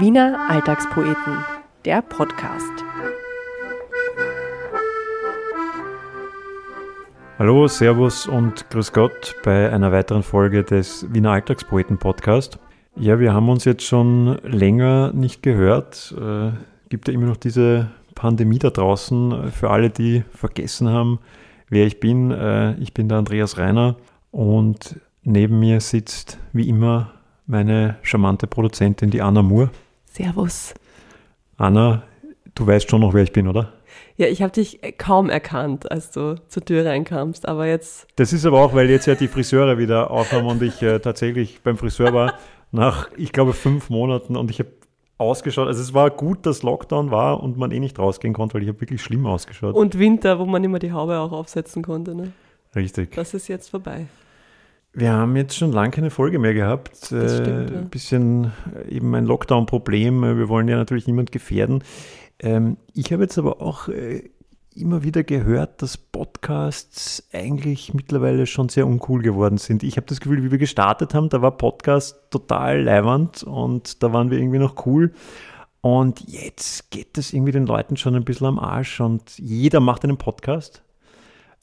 Wiener Alltagspoeten, der Podcast. Hallo, Servus und Grüß Gott bei einer weiteren Folge des Wiener Alltagspoeten Podcast. Ja, wir haben uns jetzt schon länger nicht gehört. Äh, gibt ja immer noch diese Pandemie da draußen. Für alle, die vergessen haben, wer ich bin. Äh, ich bin der Andreas Reiner und neben mir sitzt wie immer meine charmante Produzentin, die Anna Moore. Servus. Anna, du weißt schon noch, wer ich bin, oder? Ja, ich habe dich kaum erkannt, als du zur Tür reinkamst, aber jetzt. Das ist aber auch, weil jetzt ja die Friseure wieder aufhaben und ich äh, tatsächlich beim Friseur war nach, ich glaube, fünf Monaten und ich habe ausgeschaut. Also es war gut, dass Lockdown war und man eh nicht rausgehen konnte, weil ich habe wirklich schlimm ausgeschaut. Und Winter, wo man immer die Haube auch aufsetzen konnte. Ne? Richtig. Das ist jetzt vorbei. Wir haben jetzt schon lange keine Folge mehr gehabt. Das stimmt, äh, ja. Ein bisschen eben ein Lockdown-Problem. Wir wollen ja natürlich niemand gefährden. Ähm, ich habe jetzt aber auch äh, immer wieder gehört, dass Podcasts eigentlich mittlerweile schon sehr uncool geworden sind. Ich habe das Gefühl, wie wir gestartet haben, da war Podcast total leiwand und da waren wir irgendwie noch cool. Und jetzt geht das irgendwie den Leuten schon ein bisschen am Arsch und jeder macht einen Podcast.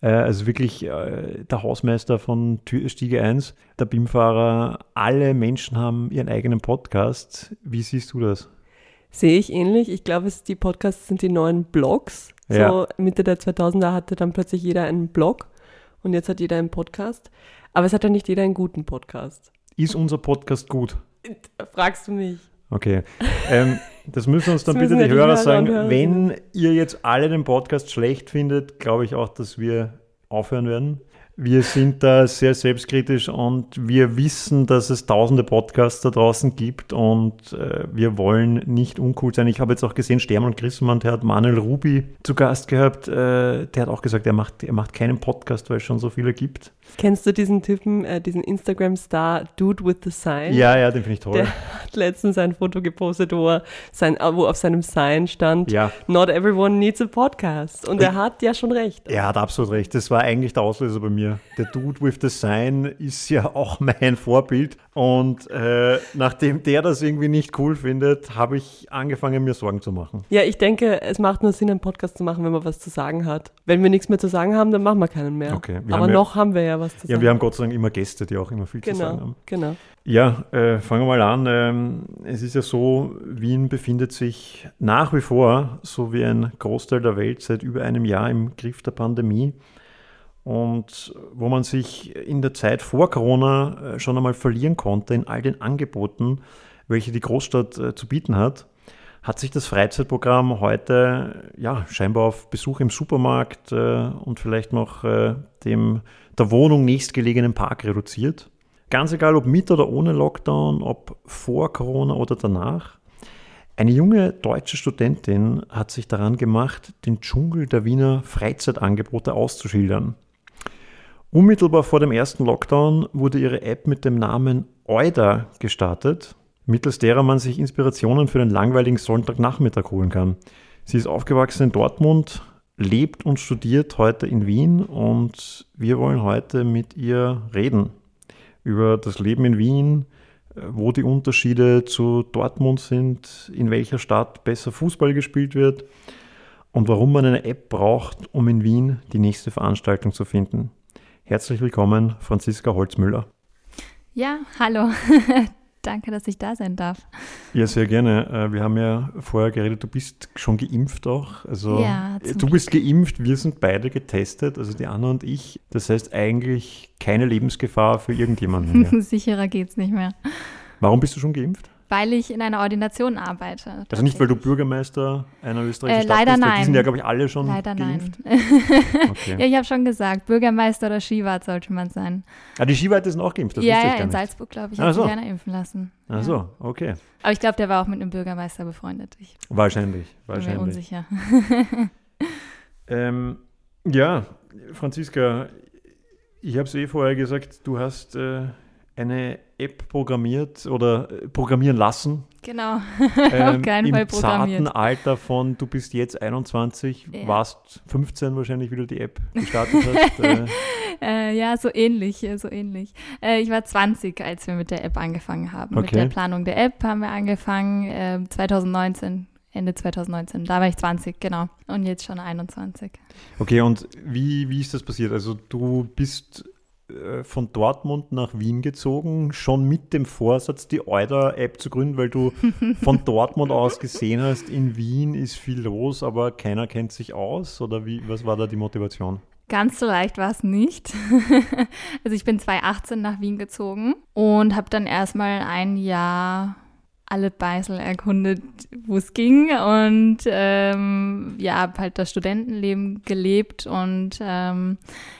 Äh, Also wirklich äh, der Hausmeister von Stiege 1, der BIM-Fahrer, alle Menschen haben ihren eigenen Podcast. Wie siehst du das? Sehe ich ähnlich. Ich glaube, es- die Podcasts sind die neuen Blogs. So Ja. Mitte der 2000er hatte dann plötzlich jeder einen Blog und jetzt hat jeder einen Podcast. Aber es hat ja nicht jeder einen guten Podcast. Ist unser Podcast gut? Fragst du mich? Okay. Ähm, das müssen uns dann Das bitte die die Hörer Hörer sagen. Hörerinnen. Wenn ihr jetzt alle den Podcast schlecht findet, glaube ich auch, dass wir aufhören werden. Wir sind da sehr selbstkritisch und wir wissen, dass es tausende Podcasts da draußen gibt und äh, wir wollen nicht uncool sein. Ich habe jetzt auch gesehen, Stermann und Christmann, der hat Manuel Ruby zu Gast gehabt. Äh, der hat auch gesagt, er macht, er macht keinen Podcast, weil es schon so viele gibt. Kennst du diesen Typen, äh, diesen Instagram-Star Dude with the Sign? Ja, ja, den finde ich toll. Der hat letztens ein Foto gepostet, wo, er sein, wo auf seinem Sign stand, Ja. Not everyone needs a podcast. Und er hat ja schon recht. Er hat absolut recht. Das war eigentlich der Auslöser bei mir. Der Dude with the Sign ist ja auch mein Vorbild. Und äh, nachdem der das irgendwie nicht cool findet, habe ich angefangen, mir Sorgen zu machen. Ja, ich denke, es macht nur Sinn, einen Podcast zu machen, wenn man was zu sagen hat. Wenn wir nichts mehr zu sagen haben, dann machen wir keinen mehr. Okay, wir Aber haben ja- noch haben wir ja was zu Ja, sagen. wir haben Gott sei Dank immer Gäste, die auch immer viel zu sagen genau, haben. genau. Ja, äh, fangen wir mal an. Ähm, es ist ja so, Wien befindet sich nach wie vor, so wie ein Großteil der Welt, seit über einem Jahr im Griff der Pandemie. Und wo man sich in der Zeit vor Corona äh, schon einmal verlieren konnte in all den Angeboten, welche die Großstadt äh, zu bieten hat, hat sich das Freizeitprogramm heute ja scheinbar auf Besuch im Supermarkt äh, und vielleicht noch dem der Wohnung nächstgelegenen Park reduziert. Ganz egal, ob mit oder ohne Lockdown, ob vor Corona oder danach. Eine junge deutsche Studentin hat sich daran gemacht, den Dschungel der Wiener Freizeitangebote auszuschildern. Unmittelbar vor dem ersten Lockdown wurde ihre App mit dem Namen Euda gestartet, mittels derer man sich Inspirationen für den langweiligen Sonntagnachmittag holen kann. Sie ist aufgewachsen in Dortmund, lebt und studiert heute in Wien und wir wollen heute mit ihr reden über das Leben in Wien, wo die Unterschiede zu Dortmund sind, in welcher Stadt besser Fußball gespielt wird und warum man eine App braucht, um in Wien die nächste Veranstaltung zu finden. Herzlich willkommen, Franziska Holzmüller. Ja, hallo. Danke, dass ich da sein darf. Ja, sehr gerne. Äh, Wir haben ja vorher geredet, du bist schon geimpft auch. Also Ja, äh, du bist geimpft, wir sind beide getestet, also die Anna und ich. Das heißt eigentlich keine Lebensgefahr für irgendjemanden mehr. Sicherer geht's nicht mehr. Warum bist du schon geimpft? Weil ich in einer Ordination arbeite. Also nicht, weil du. Bürgermeister einer österreichischen Äh, Stadt leider bist, weil die sind nein. ja, glaube ich, alle schon Leider geimpft. nein. Okay. ja, ich habe schon gesagt, Bürgermeister oder Skiwart sollte man sein. Ah, die Skiweite sind auch geimpft, das ja, wusste ich ja, gar in nicht. Salzburg, glaube ich, hat so. einer impfen lassen. Ach Ja. so, okay. Aber ich glaube, der war auch mit einem Bürgermeister befreundet. Ich Wahrscheinlich, bin mir wahrscheinlich. unsicher. Ähm, ja, Franziska, ich habe es eh vorher gesagt, du hast äh, eine App programmiert oder äh, programmieren lassen. Genau, Ähm, auf keinen Im Fall zarten programmiert. Alter von, du bist jetzt 21, Ja. warst 15 wahrscheinlich, wie du die App gestartet hast. äh, Äh, ja, so ähnlich, äh, so ähnlich. Äh, ich war 20, als wir mit der App angefangen haben. Mit Okay. der Planung der App haben wir angefangen, äh, 2019, Ende 2019. Da war ich 20, genau. Und jetzt schon 21. okay, und wie, wie ist das passiert? Also du bist von Dortmund nach Wien gezogen, schon mit dem Vorsatz, die Euda-App zu gründen, weil du von Dortmund aus gesehen hast, in Wien ist viel los, aber keiner kennt sich aus? Oder wie, was war da die Motivation? Ganz so leicht war es nicht. also ich bin 2018 nach Wien gezogen und habe dann erstmal ein Jahr alle Beißel erkundet, wo es ging. Und ähm, ja, habe halt das Studentenleben gelebt. Und ähm,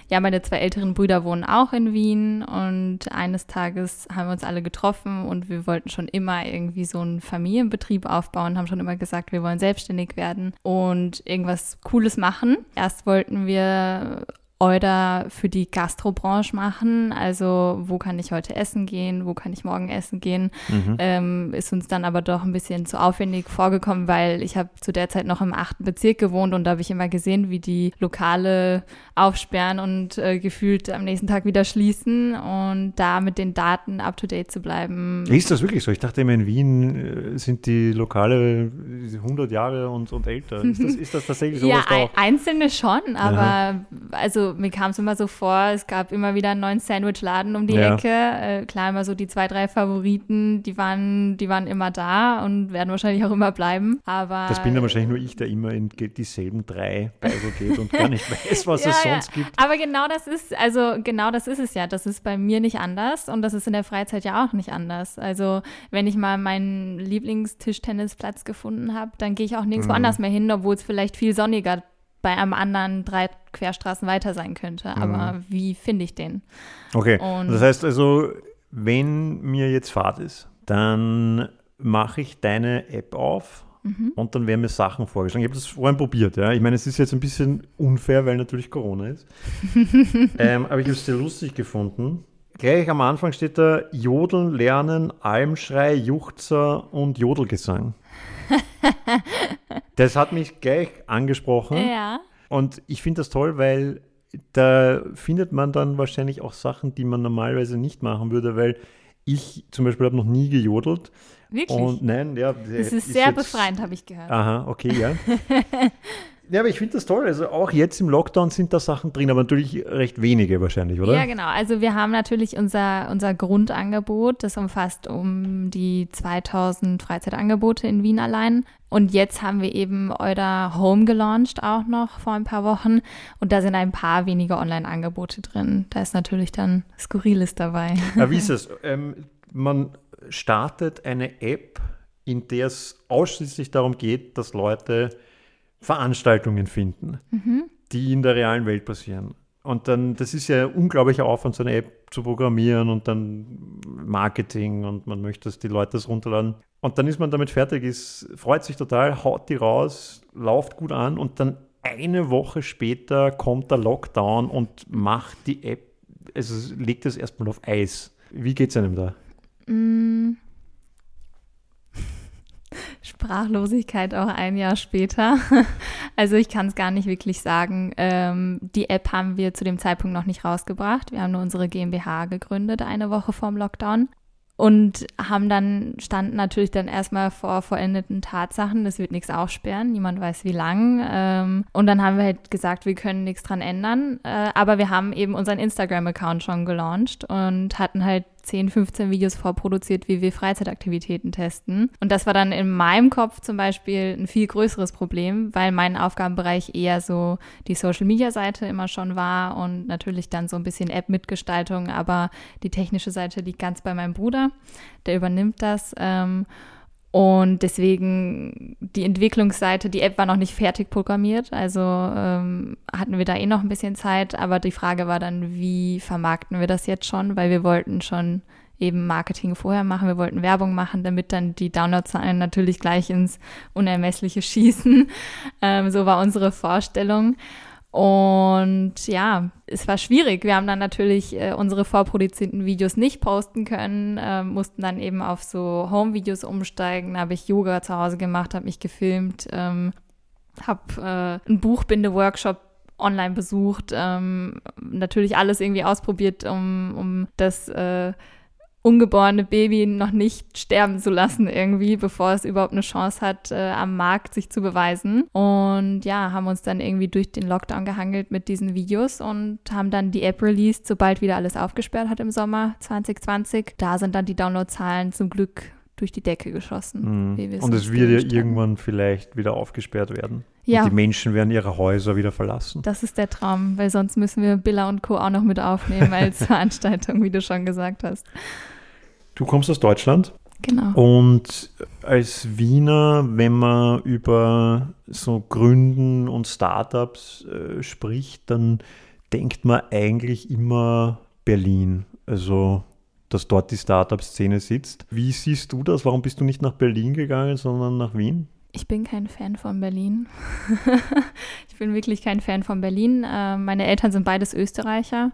ja, meine zwei älteren Brüder wohnen auch in Wien. Und eines Tages haben wir uns alle getroffen und wir wollten schon immer irgendwie so einen Familienbetrieb aufbauen, haben schon immer gesagt, wir wollen selbstständig werden und irgendwas Cooles machen. Erst wollten wir Euda für die Gastrobranche machen. Also wo kann ich heute essen gehen, wo kann ich morgen essen gehen. Mhm. Ähm, ist uns dann aber doch ein bisschen zu aufwendig vorgekommen, weil ich habe zu der Zeit noch im achten Bezirk gewohnt und da habe ich immer gesehen, wie die Lokale aufsperren und äh, gefühlt am nächsten Tag wieder schließen und da mit den Daten up-to-date zu bleiben. Ist das wirklich so? Ich dachte immer, in Wien äh, sind die Lokale 100 Jahre und, und älter. Ist das, ist das tatsächlich so? Ja, da einzelne schon, aber also mir kam es immer so vor, es gab immer wieder einen neuen Sandwichladen um die Ja. Ecke. Äh, klar, immer so die zwei, drei Favoriten, die waren, die waren immer da und werden wahrscheinlich auch immer bleiben. Aber Das bin dann wahrscheinlich nur ich, der immer in dieselben drei Beisel geht und gar nicht weiß, was es Ja, ja. sonst gibt. Aber genau das ist, also genau das ist es ja. Das ist bei mir nicht anders und das ist in der Freizeit ja auch nicht anders. Also wenn ich mal meinen Lieblingstischtennisplatz gefunden habe, dann gehe ich auch nirgendwo Mhm. anders mehr hin, obwohl es vielleicht viel sonniger bei einem anderen drei Querstraßen weiter sein könnte. Aber Mhm. wie finde ich den? Okay, Und- das heißt also, wenn mir jetzt Fahrt ist, dann mache ich deine App auf Mhm. und dann werden mir Sachen vorgeschlagen. Ich habe das vorhin probiert, ja. Ich meine, es ist jetzt ein bisschen unfair, weil natürlich Corona ist. ähm, aber ich habe es sehr lustig gefunden. Gleich am Anfang steht da Jodeln, Lernen, Almschrei, Juchzer und Jodelgesang. das hat mich gleich angesprochen. Ja. Und ich finde das toll, weil da findet man dann wahrscheinlich auch Sachen, die man normalerweise nicht machen würde, weil ich zum Beispiel habe noch nie gejodelt. Wirklich. Und nein, ja. das ist sehr befreiend, habe ich gehört. Aha, okay, ja. ja, aber ich finde das toll. Also auch jetzt im Lockdown sind da Sachen drin, aber natürlich recht wenige wahrscheinlich, oder? Ja, genau. Also wir haben natürlich unser, unser Grundangebot, das umfasst um die 2000 Freizeitangebote in Wien allein. Und jetzt haben wir eben Euda Home gelauncht auch noch vor ein paar Wochen. Und da sind ein paar wenige Online-Angebote drin. Da ist natürlich dann Skurriles dabei. Aber wie ist es? Ähm, man startet eine App, in der es ausschließlich darum geht, dass Leute Veranstaltungen finden, die in der realen Welt passieren. Und dann, das ist ja unglaublicher Aufwand, so eine App zu programmieren und dann Marketing und man möchte, dass die Leute das runterladen. Und dann ist man damit fertig, ist, freut sich total, haut die raus, läuft gut an und dann eine Woche später kommt der Lockdown und macht die App, also legt es erstmal auf Eis. Wie geht es einem da? Mm. Sprachlosigkeit auch ein Jahr später. Also ich kann es gar nicht wirklich sagen. Ähm, die App haben wir zu dem Zeitpunkt noch nicht rausgebracht. Wir haben nur unsere GmbH gegründet, eine Woche vorm Lockdown. Und haben dann, standen natürlich dann erstmal vor vollendeten Tatsachen, das wird nichts aufsperren, niemand weiß wie lang. Ähm, und dann haben wir halt gesagt, wir können nichts dran ändern. Äh, aber wir haben eben unseren Instagram-Account schon gelauncht und hatten halt 10, 15 Videos vorproduziert, wie wir Freizeitaktivitäten testen. Und das war dann in meinem Kopf zum Beispiel ein viel größeres Problem, weil mein Aufgabenbereich eher so die Social-Media-Seite immer schon war und natürlich dann so ein bisschen App-Mitgestaltung, aber die technische Seite liegt ganz bei meinem Bruder, der übernimmt das. Ähm, und deswegen die Entwicklungsseite, die App war noch nicht fertig programmiert, also ähm, hatten wir da eh noch ein bisschen Zeit. Aber die Frage war dann, wie vermarkten wir das jetzt schon? Weil wir wollten schon eben Marketing vorher machen, wir wollten Werbung machen, damit dann die Downloadzahlen natürlich gleich ins Unermessliche schießen. Ähm, so war unsere Vorstellung. Und ja, es war schwierig. Wir haben dann natürlich äh, unsere vorproduzierten Videos nicht posten können, äh, mussten dann eben auf so Home-Videos umsteigen. Da habe ich Yoga zu Hause gemacht, habe mich gefilmt, ähm, habe äh, einen Buchbinde-Workshop online besucht, ähm, natürlich alles irgendwie ausprobiert, um, um das äh, ungeborene Baby noch nicht sterben zu lassen irgendwie, bevor es überhaupt eine Chance hat, äh, am Markt sich zu beweisen. Und ja, haben uns dann irgendwie durch den Lockdown gehangelt mit diesen Videos und haben dann die App released, sobald wieder alles aufgesperrt hat im Sommer 2020. Da sind dann die Downloadzahlen zum Glück durch die Decke geschossen. Mhm. Und es wird ja irgendwann vielleicht wieder aufgesperrt werden. Ja. Und die Menschen werden ihre Häuser wieder verlassen. Das ist der Traum, weil sonst müssen wir Billa und Co. auch noch mit aufnehmen als Veranstaltung, wie du schon gesagt hast. Du kommst aus Deutschland. Genau. Und als Wiener, wenn man über so Gründen und Startups äh, spricht, dann denkt man eigentlich immer Berlin. Also, dass dort die Startup-Szene sitzt. Wie siehst du das? Warum bist du nicht nach Berlin gegangen, sondern nach Wien? Ich bin kein Fan von Berlin. ich bin wirklich kein Fan von Berlin. Äh, meine Eltern sind beides Österreicher.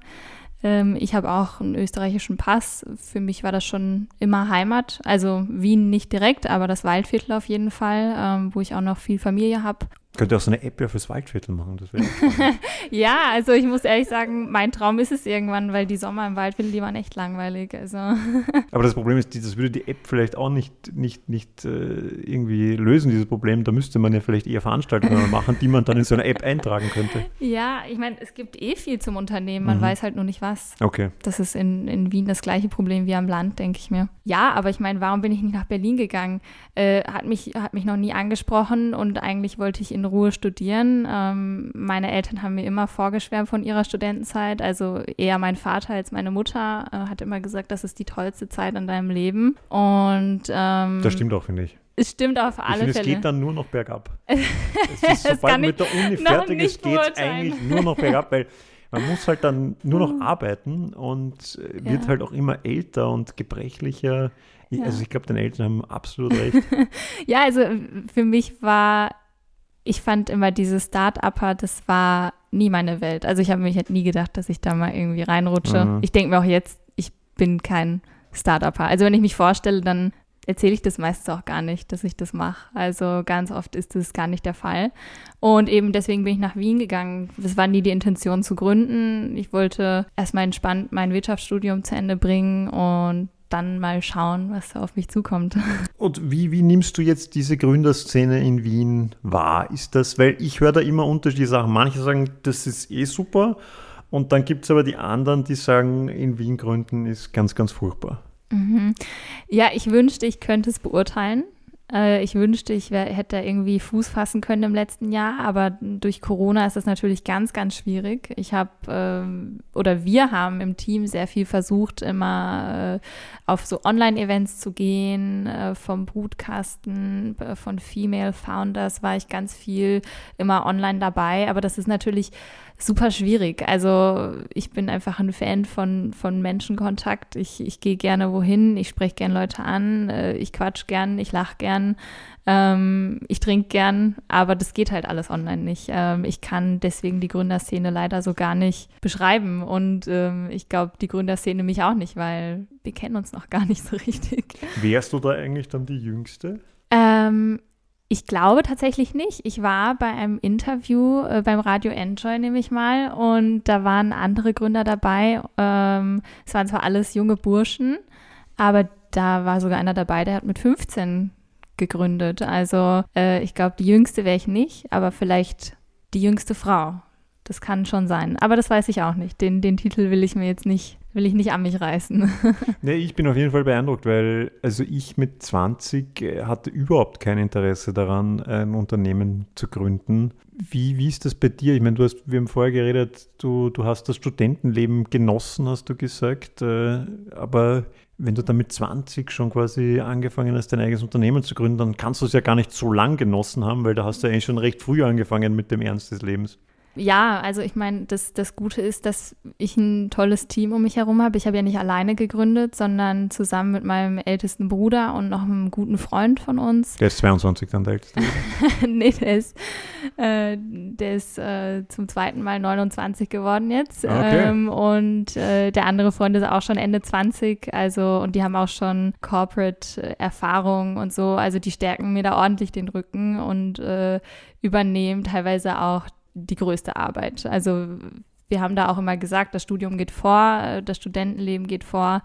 Ähm, ich habe auch einen österreichischen Pass. Für mich war das schon immer Heimat. Also Wien nicht direkt, aber das Waldviertel auf jeden Fall, ähm, wo ich auch noch viel Familie habe. Könnte auch so eine App ja fürs Waldviertel machen. Das ja, also ich muss ehrlich sagen, mein Traum ist es irgendwann, weil die Sommer im Waldviertel, die waren echt langweilig. Also. Aber das Problem ist, das würde die App vielleicht auch nicht, nicht, nicht äh, irgendwie lösen, dieses Problem. Da müsste man ja vielleicht eher Veranstaltungen machen, die man dann in so eine App eintragen könnte. Ja, ich meine, es gibt eh viel zum Unternehmen, man mhm. weiß halt nur nicht was. Okay. Das ist in, in Wien das gleiche Problem wie am Land, denke ich mir. Ja, aber ich meine, warum bin ich nicht nach Berlin gegangen? Äh, hat, mich, hat mich noch nie angesprochen und eigentlich wollte ich in Ruhe studieren. Ähm, meine Eltern haben mir immer vorgeschwärmt von ihrer Studentenzeit. Also eher mein Vater als meine Mutter äh, hat immer gesagt, das ist die tollste Zeit in deinem Leben. Und ähm, das stimmt auch, finde ich. Es stimmt auf alle ich finde, Fälle. Es geht dann nur noch bergab. es ist, sobald mit der Uni fertig ist, geht es eigentlich nur noch bergab, weil man muss halt dann nur noch arbeiten und äh, wird ja. halt auch immer älter und gebrechlicher. Ja. Also ich glaube, deine Eltern haben absolut recht. ja, also für mich war ich fand immer dieses Start-Upper, das war nie meine Welt. Also ich habe mich halt nie gedacht, dass ich da mal irgendwie reinrutsche. Mhm. Ich denke mir auch jetzt, ich bin kein Start-Upper. Also wenn ich mich vorstelle, dann erzähle ich das meistens auch gar nicht, dass ich das mache. Also ganz oft ist das gar nicht der Fall. Und eben deswegen bin ich nach Wien gegangen. Es war nie die Intention zu gründen. Ich wollte erstmal entspannt mein Wirtschaftsstudium zu Ende bringen und dann mal schauen, was da auf mich zukommt. Und wie, wie nimmst du jetzt diese Gründerszene in Wien wahr? Ist das, weil ich höre da immer unterschiedliche Sachen. Manche sagen, das ist eh super. Und dann gibt es aber die anderen, die sagen, in Wien gründen ist ganz, ganz furchtbar. Mhm. Ja, ich wünschte, ich könnte es beurteilen. Äh, ich wünschte, ich hätte irgendwie Fuß fassen können im letzten Jahr, aber durch Corona ist das natürlich ganz, ganz schwierig. Ich habe ähm, oder wir haben im Team sehr viel versucht, immer äh, auf so Online-Events zu gehen, äh, vom Brutkasten, von Female Founders war ich ganz viel immer online dabei, aber das ist natürlich super schwierig. Also ich bin einfach ein Fan von, von Menschenkontakt. Ich, ich gehe gerne wohin, ich spreche gern Leute an, äh, ich quatsch gern, ich lache gern, ähm, ich trinke gern, aber das geht halt alles online nicht. Ähm, ich kann deswegen die Gründerszene leider so gar nicht beschreiben und ähm, ich glaube, die Gründerszene mich auch nicht, weil wir kennen uns noch gar nicht so richtig. Wärst du da eigentlich dann die Jüngste? Ich glaube tatsächlich nicht. Ich war bei einem Interview äh, beim Radio Enjoy, nehme ich mal, und da waren andere Gründer dabei. Ähm, es waren zwar alles junge Burschen, aber da war sogar einer dabei, der hat mit 15 gegründet. Also äh, ich glaube, die jüngste wäre ich nicht, aber vielleicht die jüngste Frau. Das kann schon sein. Aber das weiß ich auch nicht. Den, den Titel will ich mir jetzt nicht will ich nicht an mich reißen. nee, ich bin auf jeden Fall beeindruckt, weil also ich mit 20 äh, hatte überhaupt kein Interesse daran, ein Unternehmen zu gründen. Wie, wie ist das bei dir? Ich meine, du hast, wir haben vorher geredet, du, du hast das Studentenleben genossen, hast du gesagt, äh, aber wenn du dann mit 20 schon quasi angefangen hast, dein eigenes Unternehmen zu gründen, dann kannst du es ja gar nicht so lang genossen haben, weil da hast du ja eigentlich schon recht früh angefangen mit dem Ernst des Lebens. Ja, also ich meine, das, das Gute ist, dass ich ein tolles Team um mich herum habe. Ich habe ja nicht alleine gegründet, sondern zusammen mit meinem ältesten Bruder und noch einem guten Freund von uns. Der ist 22 dann der älteste. nee, der ist, äh, der ist äh, zum zweiten Mal 29 geworden jetzt. Okay. Ähm, und äh, der andere Freund ist auch schon Ende 20. Also, und die haben auch schon Corporate-Erfahrung und so. Also die stärken mir da ordentlich den Rücken und äh, übernehmen teilweise auch die größte Arbeit. Also wir haben da auch immer gesagt, das Studium geht vor, äh, das Studentenleben geht vor.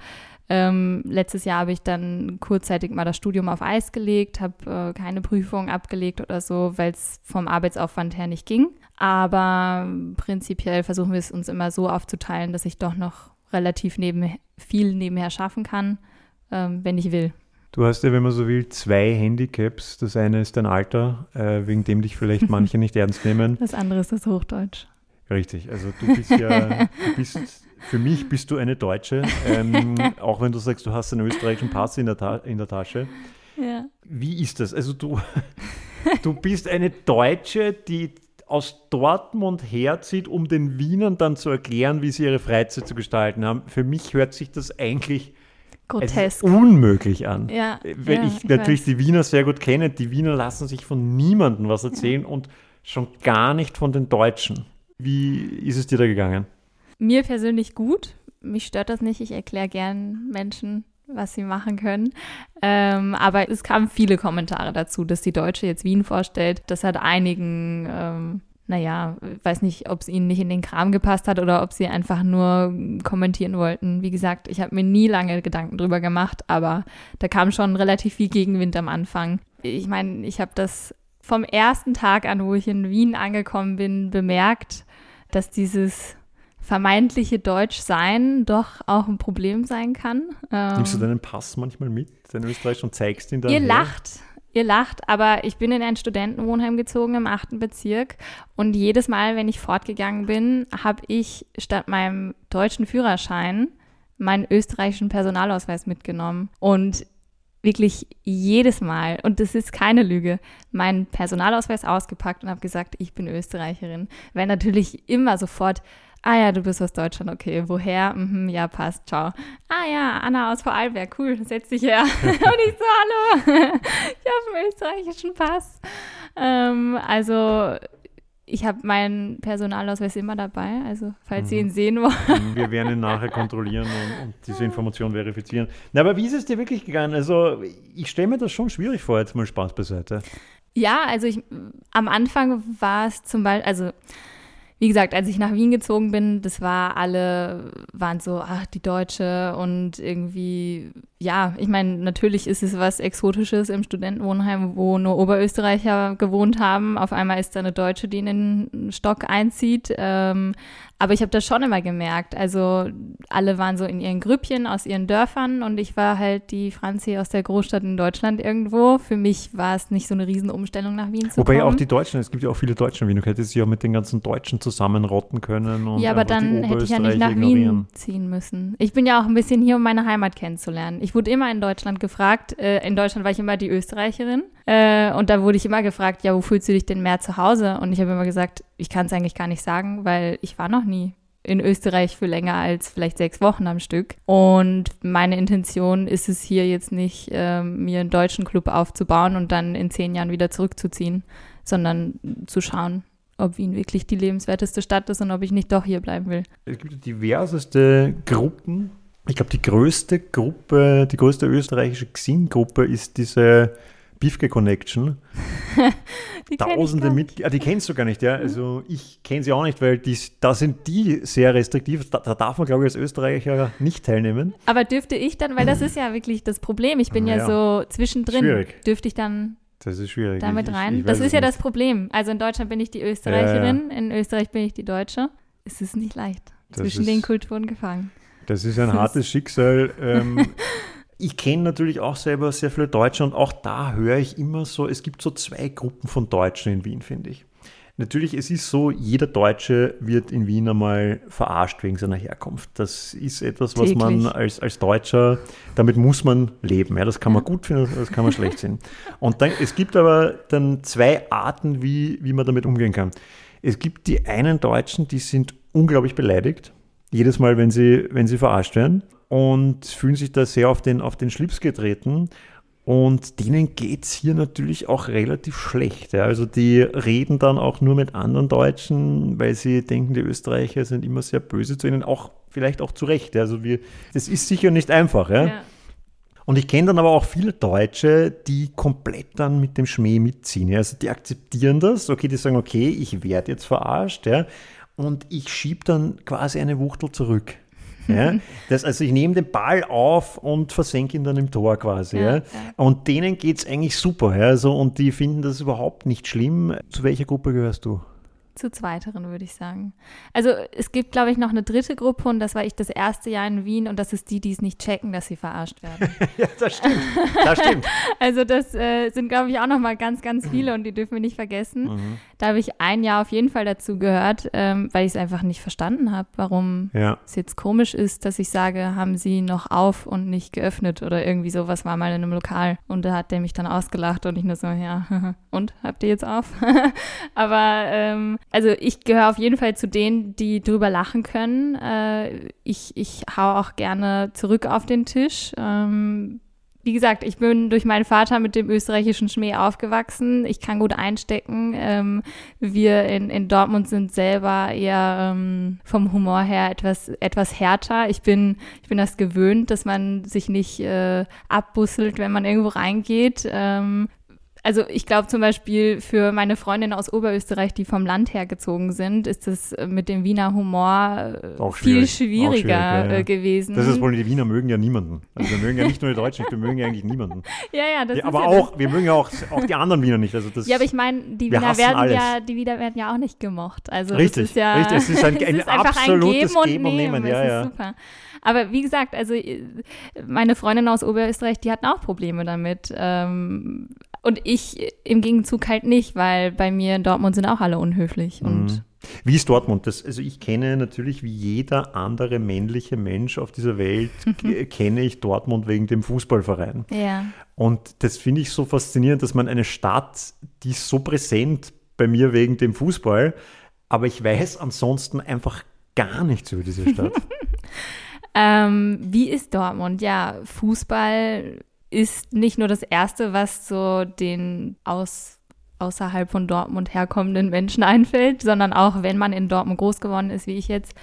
Ähm, letztes Jahr habe ich dann kurzzeitig mal das Studium auf Eis gelegt, habe äh, keine Prüfung abgelegt oder so, weil es vom Arbeitsaufwand her nicht ging. Aber prinzipiell versuchen wir es uns immer so aufzuteilen, dass ich doch noch relativ neben, viel nebenher schaffen kann, ähm, wenn ich will. Du hast ja, wenn man so will, zwei Handicaps. Das eine ist dein Alter, äh, wegen dem dich vielleicht manche nicht ernst nehmen. Das andere ist das Hochdeutsch. Richtig, also du bist ja, du bist, für mich bist du eine Deutsche, ähm, auch wenn du sagst, du hast einen österreichischen Pass in der, Ta in der Tasche. Ja. Wie ist das? Also du, du bist eine Deutsche, die aus Dortmund herzieht, um den Wienern dann zu erklären, wie sie ihre Freizeit zu gestalten haben. Für mich hört sich das eigentlich Grotesk. unmöglich an. Ja, Wenn ja, ich natürlich weiß. die Wiener sehr gut kenne, die Wiener lassen sich von niemandem was erzählen und schon gar nicht von den Deutschen. Wie ist es dir da gegangen? Mir persönlich gut. Mich stört das nicht. Ich erkläre gern Menschen, was sie machen können. Ähm, aber es kamen viele Kommentare dazu, dass die Deutsche jetzt Wien vorstellt. Das hat einigen, ähm, naja, weiß nicht, ob es ihnen nicht in den Kram gepasst hat oder ob sie einfach nur kommentieren wollten. Wie gesagt, ich habe mir nie lange Gedanken drüber gemacht, aber da kam schon relativ viel Gegenwind am Anfang. Ich meine, ich habe das vom ersten Tag an, wo ich in Wien angekommen bin, bemerkt, dass dieses vermeintliche Deutschsein doch auch ein Problem sein kann. Ähm, Nimmst du deinen Pass manchmal mit, den Österreich, und zeigst ihn dann? Ihr her? lacht, ihr lacht, aber ich bin in ein Studentenwohnheim gezogen im achten Bezirk und jedes Mal, wenn ich fortgegangen bin, habe ich statt meinem deutschen Führerschein meinen österreichischen Personalausweis mitgenommen. Und wirklich jedes Mal, und das ist keine Lüge, meinen Personalausweis ausgepackt und habe gesagt, ich bin Österreicherin, weil natürlich immer sofort Ah ja, du bist aus Deutschland, okay. Woher? Mhm, ja, passt, ciao. Ah ja, Anna aus Vorarlberg, cool, setz dich her. Und ich so, hallo, ich habe einen österreichischen Pass. Ähm, also, ich habe meinen Personalausweis immer dabei, also falls Sie Mhm. ihn sehen wollen. Wir werden ihn nachher kontrollieren und, und diese Information verifizieren. Na, aber wie ist es dir wirklich gegangen? Also, ich stelle mir das schon schwierig vor, jetzt mal Spaß beiseite. Ja, also ich, am Anfang war es zum Beispiel, also wie gesagt, als ich nach Wien gezogen bin, das war alle, waren so, ach, die Deutsche und irgendwie, ja, ich meine, natürlich ist es was Exotisches im Studentenwohnheim, wo nur Oberösterreicher gewohnt haben. Auf einmal ist da eine Deutsche, die in den Stock einzieht. Ähm, aber ich habe das schon immer gemerkt. Also alle waren so in ihren Grüppchen aus ihren Dörfern und ich war halt die Franzi aus der Großstadt in Deutschland irgendwo. Für mich war es nicht so eine Riesenumstellung nach Wien zu Wobei kommen. auch die Deutschen, es gibt ja auch viele Deutsche in Wien, du hättest sie ja mit den ganzen Deutschen zusammenrotten können. Und ja, aber dann hätte ich ja nicht nach. Wien ziehen müssen. Ich bin ja auch ein bisschen hier, um meine Heimat kennenzulernen. Ich wurde immer in Deutschland gefragt. Äh, in Deutschland war ich immer die Österreicherin. Äh, und da wurde ich immer gefragt, ja, wo fühlst du dich denn mehr zu Hause? Und ich habe immer gesagt, ich kann es eigentlich gar nicht sagen, weil ich war noch nie in Österreich für länger als vielleicht sechs Wochen am Stück. Und meine Intention ist es hier jetzt nicht, ähm, mir einen deutschen Club aufzubauen und dann in zehn Jahren wieder zurückzuziehen, sondern zu schauen, ob Wien wirklich die lebenswerteste Stadt ist und ob ich nicht doch hier bleiben will. Es gibt diverseste Gruppen. Ich glaube, die größte Gruppe, die größte österreichische Xing-Gruppe ist diese Bifke Connection. Die Tausende. Mitglieder, ah, die kennst du gar nicht, ja. Also ich kenne sie auch nicht, weil die, da sind die sehr restriktiv. Da, da darf man, glaube ich, als Österreicher nicht teilnehmen. Aber dürfte ich dann, weil das ist ja wirklich das Problem, ich bin ja, Ja. so zwischendrin, Schwierig. dürfte ich dann Das ist schwierig. damit Ich- ich- rein? ich das ist ja das nicht. Problem. Also in Deutschland bin ich die Österreicherin, in Österreich bin ich die Deutsche. Es ist nicht leicht. Das Zwischen den Kulturen gefangen. Das ist ein hartes Schicksal. Ähm, ich kenne natürlich auch selber sehr viele Deutsche und auch da höre ich immer so, es gibt so zwei Gruppen von Deutschen in Wien, finde ich. Natürlich, es ist so, jeder Deutsche wird in Wien einmal verarscht wegen seiner Herkunft. Das ist etwas, was man Täglich. als, als Deutscher, damit muss man leben. Ja, das kann man gut finden, das kann man schlecht finden. Und dann, es gibt aber dann zwei Arten, wie, wie man damit umgehen kann. Es gibt die einen Deutschen, die sind unglaublich beleidigt, jedes Mal, wenn sie, wenn sie verarscht werden und fühlen sich da sehr auf den, auf den Schlips getreten. Und denen geht es hier natürlich auch relativ schlecht. Ja. Also die reden dann auch nur mit anderen Deutschen, weil sie denken, die Österreicher sind immer sehr böse zu ihnen, auch vielleicht auch zu Recht. Ja. Also wir, das ist sicher nicht einfach. Ja. ja. Und ich kenne dann aber auch viele Deutsche, die komplett dann mit dem Schmäh mitziehen. Ja. Also die akzeptieren das, okay, die sagen, okay, ich werde jetzt verarscht, ja, und ich schiebe dann quasi eine Wuchtel zurück. Ja? Das, also ich nehme den Ball auf und versenke ihn dann im Tor quasi. Ja, ja. Und denen geht es eigentlich super. Ja? Also, und die finden das überhaupt nicht schlimm. Zu welcher Gruppe gehörst du? Zu zweiteren, würde ich sagen. Also es gibt, glaube ich, noch eine dritte Gruppe und das war ich das erste Jahr in Wien und das ist die, die es nicht checken, dass sie verarscht werden. ja, das stimmt. Das stimmt. also das äh, sind, glaube ich, auch noch mal ganz, ganz viele und die dürfen wir nicht vergessen. Mhm. Da habe ich ein Jahr auf jeden Fall dazu gehört, ähm, weil ich es einfach nicht verstanden habe, warum ja. es jetzt komisch ist, dass ich sage, haben sie noch auf und nicht geöffnet oder irgendwie sowas war mal in einem Lokal. Und da hat der mich dann ausgelacht und ich nur so, ja, und, habt ihr jetzt auf? Aber ähm, also ich gehöre auf jeden Fall zu denen, die drüber lachen können. Äh, ich, ich hau auch gerne zurück auf den Tisch. Ähm, wie gesagt, ich bin durch meinen Vater mit dem österreichischen Schmäh aufgewachsen. Ich kann gut einstecken. Ähm, wir in, in Dortmund sind selber eher ähm, vom Humor her etwas, etwas härter. Ich bin, ich bin das gewöhnt, dass man sich nicht äh, abbusselt, wenn man irgendwo reingeht. Ähm, also ich glaube zum Beispiel für meine Freundin aus Oberösterreich, die vom Land hergezogen sind, ist es mit dem Wiener Humor äh, auch viel schwierig. schwieriger schwierig, ja, ja. Äh, gewesen. Das ist wohl, die Wiener mögen ja niemanden. Also wir mögen ja nicht nur die Deutschen, wir mögen ja eigentlich niemanden. Ja, ja, das ja, ist Aber ja auch, wir mögen ja auch, auch die anderen Wiener nicht. Also das, ja, aber ich meine, die Wiener werden alles. ja, die Wiener werden ja auch nicht gemocht. Also richtig, ist ja, richtig. Es ist ein, ein ist absolutes ein Geben und Nehmen. Nehmen. Ja, ja. super. Aber wie gesagt, also äh, meine Freundin aus Oberösterreich, die hatten auch Probleme damit. Ähm, und ich im Gegenzug halt nicht, weil bei mir in Dortmund sind auch alle unhöflich. Und mhm. Wie ist Dortmund? Das, also ich kenne natürlich wie jeder andere männliche Mensch auf dieser Welt, kenne ich Dortmund wegen dem Fußballverein. Ja. Und das finde ich so faszinierend, dass man eine Stadt, die ist so präsent bei mir wegen dem Fußball, aber ich weiß ansonsten einfach gar nichts über diese Stadt. ähm, wie ist Dortmund? Ja, Fußball ist nicht nur das Erste, was so den aus außerhalb von Dortmund herkommenden Menschen einfällt, sondern auch, wenn man in Dortmund groß geworden ist, wie ich jetzt,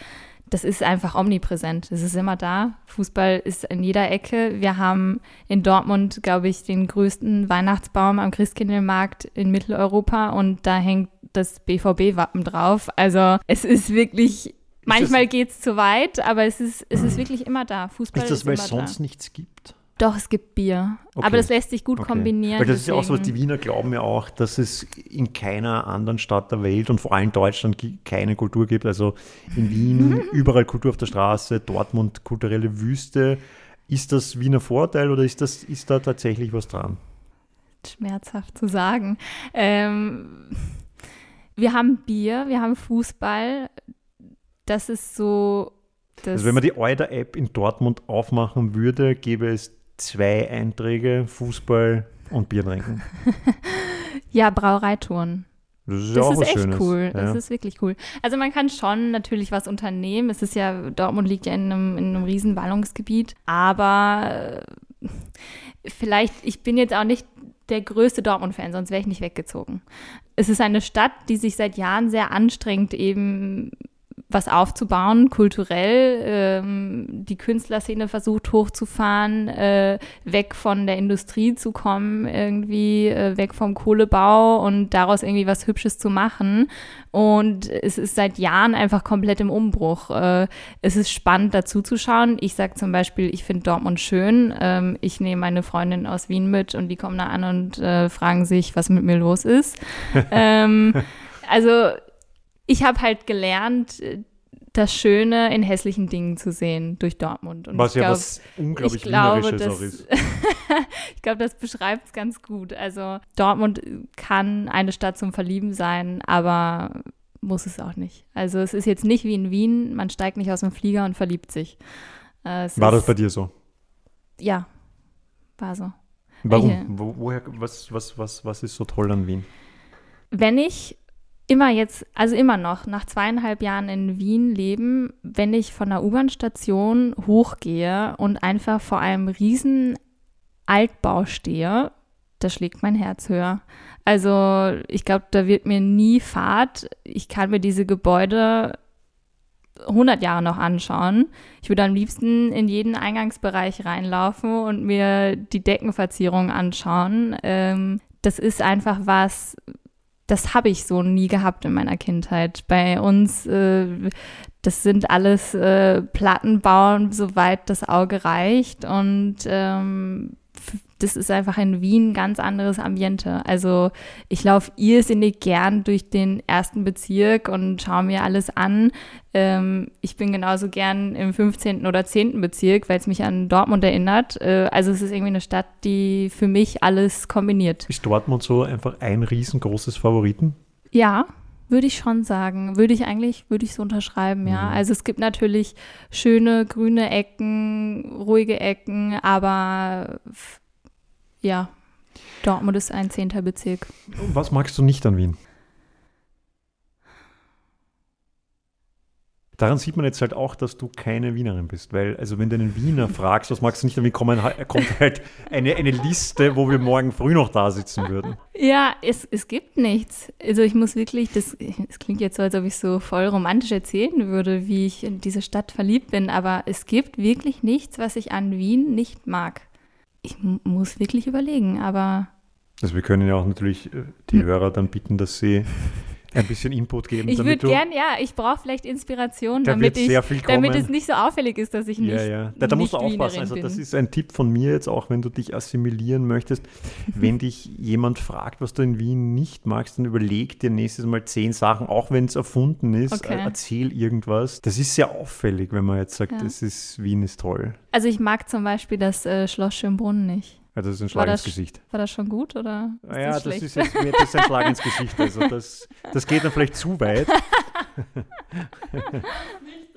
das ist einfach omnipräsent. Es ist immer da. Fußball ist in jeder Ecke. Wir haben in Dortmund, glaube ich, den größten Weihnachtsbaum am Christkindlmarkt in Mitteleuropa und da hängt das BVB-Wappen drauf. Also es ist wirklich Manchmal geht es zu weit, aber es ist, es ist wirklich immer da. Fußball ist das, ist weil es sonst da. nichts gibt? Doch, es gibt Bier. Okay. Aber das lässt sich gut okay. kombinieren. Weil das deswegen. ist ja auch so, die Wiener glauben ja auch, dass es in keiner anderen Stadt der Welt und vor allem in Deutschland keine Kultur gibt. Also in Wien überall Kultur auf der Straße, Dortmund kulturelle Wüste. Ist das Wiener Vorteil oder ist, das, ist da tatsächlich was dran? Schmerzhaft zu sagen. Ähm, wir haben Bier, wir haben Fußball. Das ist so also wenn man die Euder-App in Dortmund aufmachen würde, gäbe es zwei Einträge, Fußball und Biertrinken. ja, Brauereitouren. Das ist, das auch ist echt Schönes. cool. Ja. Das ist wirklich cool. Also man kann schon natürlich was unternehmen. Es ist ja, Dortmund liegt ja in einem, in einem riesen Ballungsgebiet. Aber äh, vielleicht, ich bin jetzt auch nicht der größte Dortmund-Fan, sonst wäre ich nicht weggezogen. Es ist eine Stadt, die sich seit Jahren sehr anstrengt, eben was aufzubauen, kulturell, ähm, die Künstlerszene versucht hochzufahren, äh, weg von der Industrie zu kommen, irgendwie äh, weg vom Kohlebau und daraus irgendwie was Hübsches zu machen. Und es ist seit Jahren einfach komplett im Umbruch. Äh, es ist spannend dazu zu schauen. Ich sage zum Beispiel, ich finde Dortmund schön. Ähm, ich nehme meine Freundin aus Wien mit und die kommen da an und äh, fragen sich, was mit mir los ist. ähm, also ich habe halt gelernt, das Schöne in hässlichen Dingen zu sehen durch Dortmund. Und was ja glaub, was unglaublich glaube, das, auch ist. ich glaube, das beschreibt es ganz gut. Also Dortmund kann eine Stadt zum Verlieben sein, aber muss es auch nicht. Also es ist jetzt nicht wie in Wien, man steigt nicht aus dem Flieger und verliebt sich. Äh, war ist, das bei dir so? Ja, war so. Warum? Wo, woher, was, was, was, was ist so toll an Wien? Wenn ich immer jetzt, also immer noch, nach zweieinhalb Jahren in Wien leben, wenn ich von der U-Bahn-Station hochgehe und einfach vor einem riesen Altbau stehe, da schlägt mein Herz höher. Also ich glaube, da wird mir nie Fahrt. Ich kann mir diese Gebäude 100 Jahre noch anschauen. Ich würde am liebsten in jeden Eingangsbereich reinlaufen und mir die Deckenverzierung anschauen. Ähm, das ist einfach was, das habe ich so nie gehabt in meiner Kindheit. Bei uns, äh, das sind alles äh, Plattenbauen, soweit das Auge reicht. Und ähm, das ist einfach in Wien ein ganz anderes Ambiente. Also ich laufe irrsinnig gern durch den ersten Bezirk und schaue mir alles an. Ähm, ich bin genauso gern im 15. oder 10. Bezirk, weil es mich an Dortmund erinnert. Äh, also es ist irgendwie eine Stadt, die für mich alles kombiniert. Ist Dortmund so einfach ein riesengroßes Favoriten? Ja, würde ich schon sagen. Würde ich eigentlich, würde ich so unterschreiben, ja. Mhm. Also es gibt natürlich schöne grüne Ecken, ruhige Ecken, aber ja, Dortmund ist ein zehnter Bezirk. Was magst du nicht an Wien? Daran sieht man jetzt halt auch, dass du keine Wienerin bist, weil, also wenn du einen Wiener fragst, was magst du nicht an Wien, kommen, kommt halt eine, eine Liste, wo wir morgen früh noch da sitzen würden. Ja, es, es gibt nichts. Also ich muss wirklich, das, es klingt jetzt so, als ob ich so voll romantisch erzählen würde, wie ich in diese Stadt verliebt bin, aber es gibt wirklich nichts, was ich an Wien nicht mag ich muss wirklich überlegen, aber. Also wir können ja auch natürlich äh, die hm. Hörer dann bitten, dass sie ein bisschen Input geben. Ich würde gern, ja, ich brauche vielleicht Inspiration, damit, ich, damit es nicht so auffällig ist, dass ich nicht. Ja, ja. Da, da musst du aufpassen. Also, das ist ein Tipp von mir jetzt auch, wenn du dich assimilieren möchtest. wenn dich jemand fragt, was du in Wien nicht magst, dann überleg dir nächstes Mal zehn Sachen, auch wenn es erfunden ist. Okay. Erzähl irgendwas. Das ist sehr auffällig, wenn man jetzt sagt, ja. das ist, Wien ist toll. Also, ich mag zum Beispiel das äh, Schloss Schönbrunn nicht. Ja, das ist ein Schlag ins Gesicht. War das schon gut oder? Ist ja, das, das ist jetzt mir das ein Schlag ins Gesicht. Also das, das geht dann vielleicht zu weit.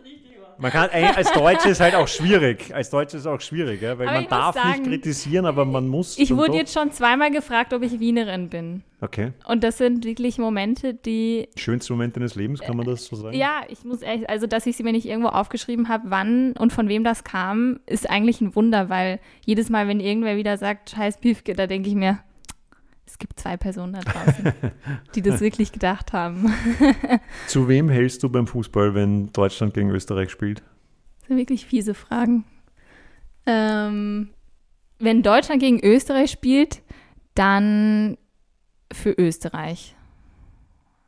Man kann als Deutsche ist halt auch schwierig. Als Deutsche ist es auch schwierig, ja, weil aber man darf sagen, nicht kritisieren, aber man muss. Ich wurde doch. jetzt schon zweimal gefragt, ob ich Wienerin bin. Okay. Und das sind wirklich Momente, die. Schönste Momente deines Lebens, kann man das so sagen? Ja, ich muss echt, also dass ich sie mir nicht irgendwo aufgeschrieben habe, wann und von wem das kam, ist eigentlich ein Wunder, weil jedes Mal, wenn irgendwer wieder sagt, scheiß Piefke, da denke ich mir, es gibt zwei Personen da draußen, die das wirklich gedacht haben. Zu wem hältst du beim Fußball, wenn Deutschland gegen Österreich spielt? Das sind wirklich fiese Fragen. Ähm, wenn Deutschland gegen Österreich spielt, dann für Österreich.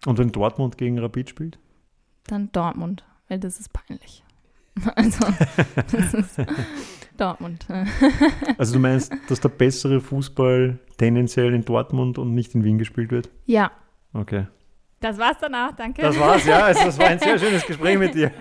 Und wenn Dortmund gegen Rapid spielt? Dann Dortmund, weil das ist peinlich. Also, das ist Dortmund. also du meinst, dass der bessere Fußball tendenziell in Dortmund und nicht in Wien gespielt wird? Ja. Okay. Das war's danach, danke. Das war's, ja. Also das war ein sehr schönes Gespräch mit dir.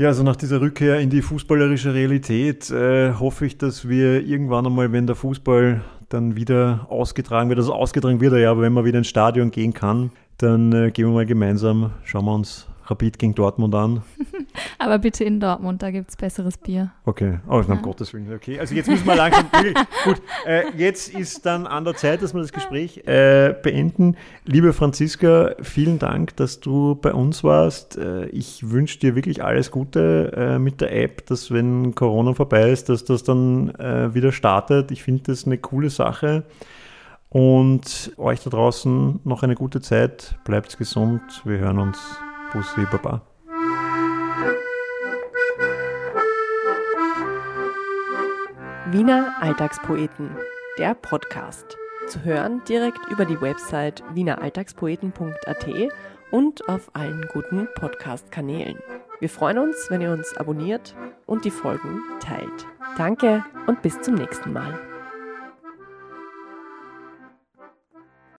Ja, also nach dieser Rückkehr in die fußballerische Realität äh, hoffe ich, dass wir irgendwann einmal, wenn der Fußball dann wieder ausgetragen wird, also ausgetragen wird er ja, aber wenn man wieder ins Stadion gehen kann, dann äh, gehen wir mal gemeinsam, schauen wir uns Rapid gegen Dortmund an. Aber bitte in Dortmund, da gibt es besseres Bier. Okay, oh, ja. um Gottes Willen. Okay, also jetzt müssen wir langsam. gut, äh, jetzt ist dann an der Zeit, dass wir das Gespräch äh, beenden. Liebe Franziska, vielen Dank, dass du bei uns warst. Äh, ich wünsche dir wirklich alles Gute äh, mit der App, dass wenn Corona vorbei ist, dass das dann äh, wieder startet. Ich finde das eine coole Sache. Und euch da draußen noch eine gute Zeit. Bleibt gesund. Wir hören uns. Bussi Baba. Wiener Alltagspoeten, der Podcast. Zu hören direkt über die Website wieneralltagspoeten.at und auf allen guten Podcast-Kanälen. Wir freuen uns, wenn ihr uns abonniert und die Folgen teilt. Danke und bis zum nächsten Mal.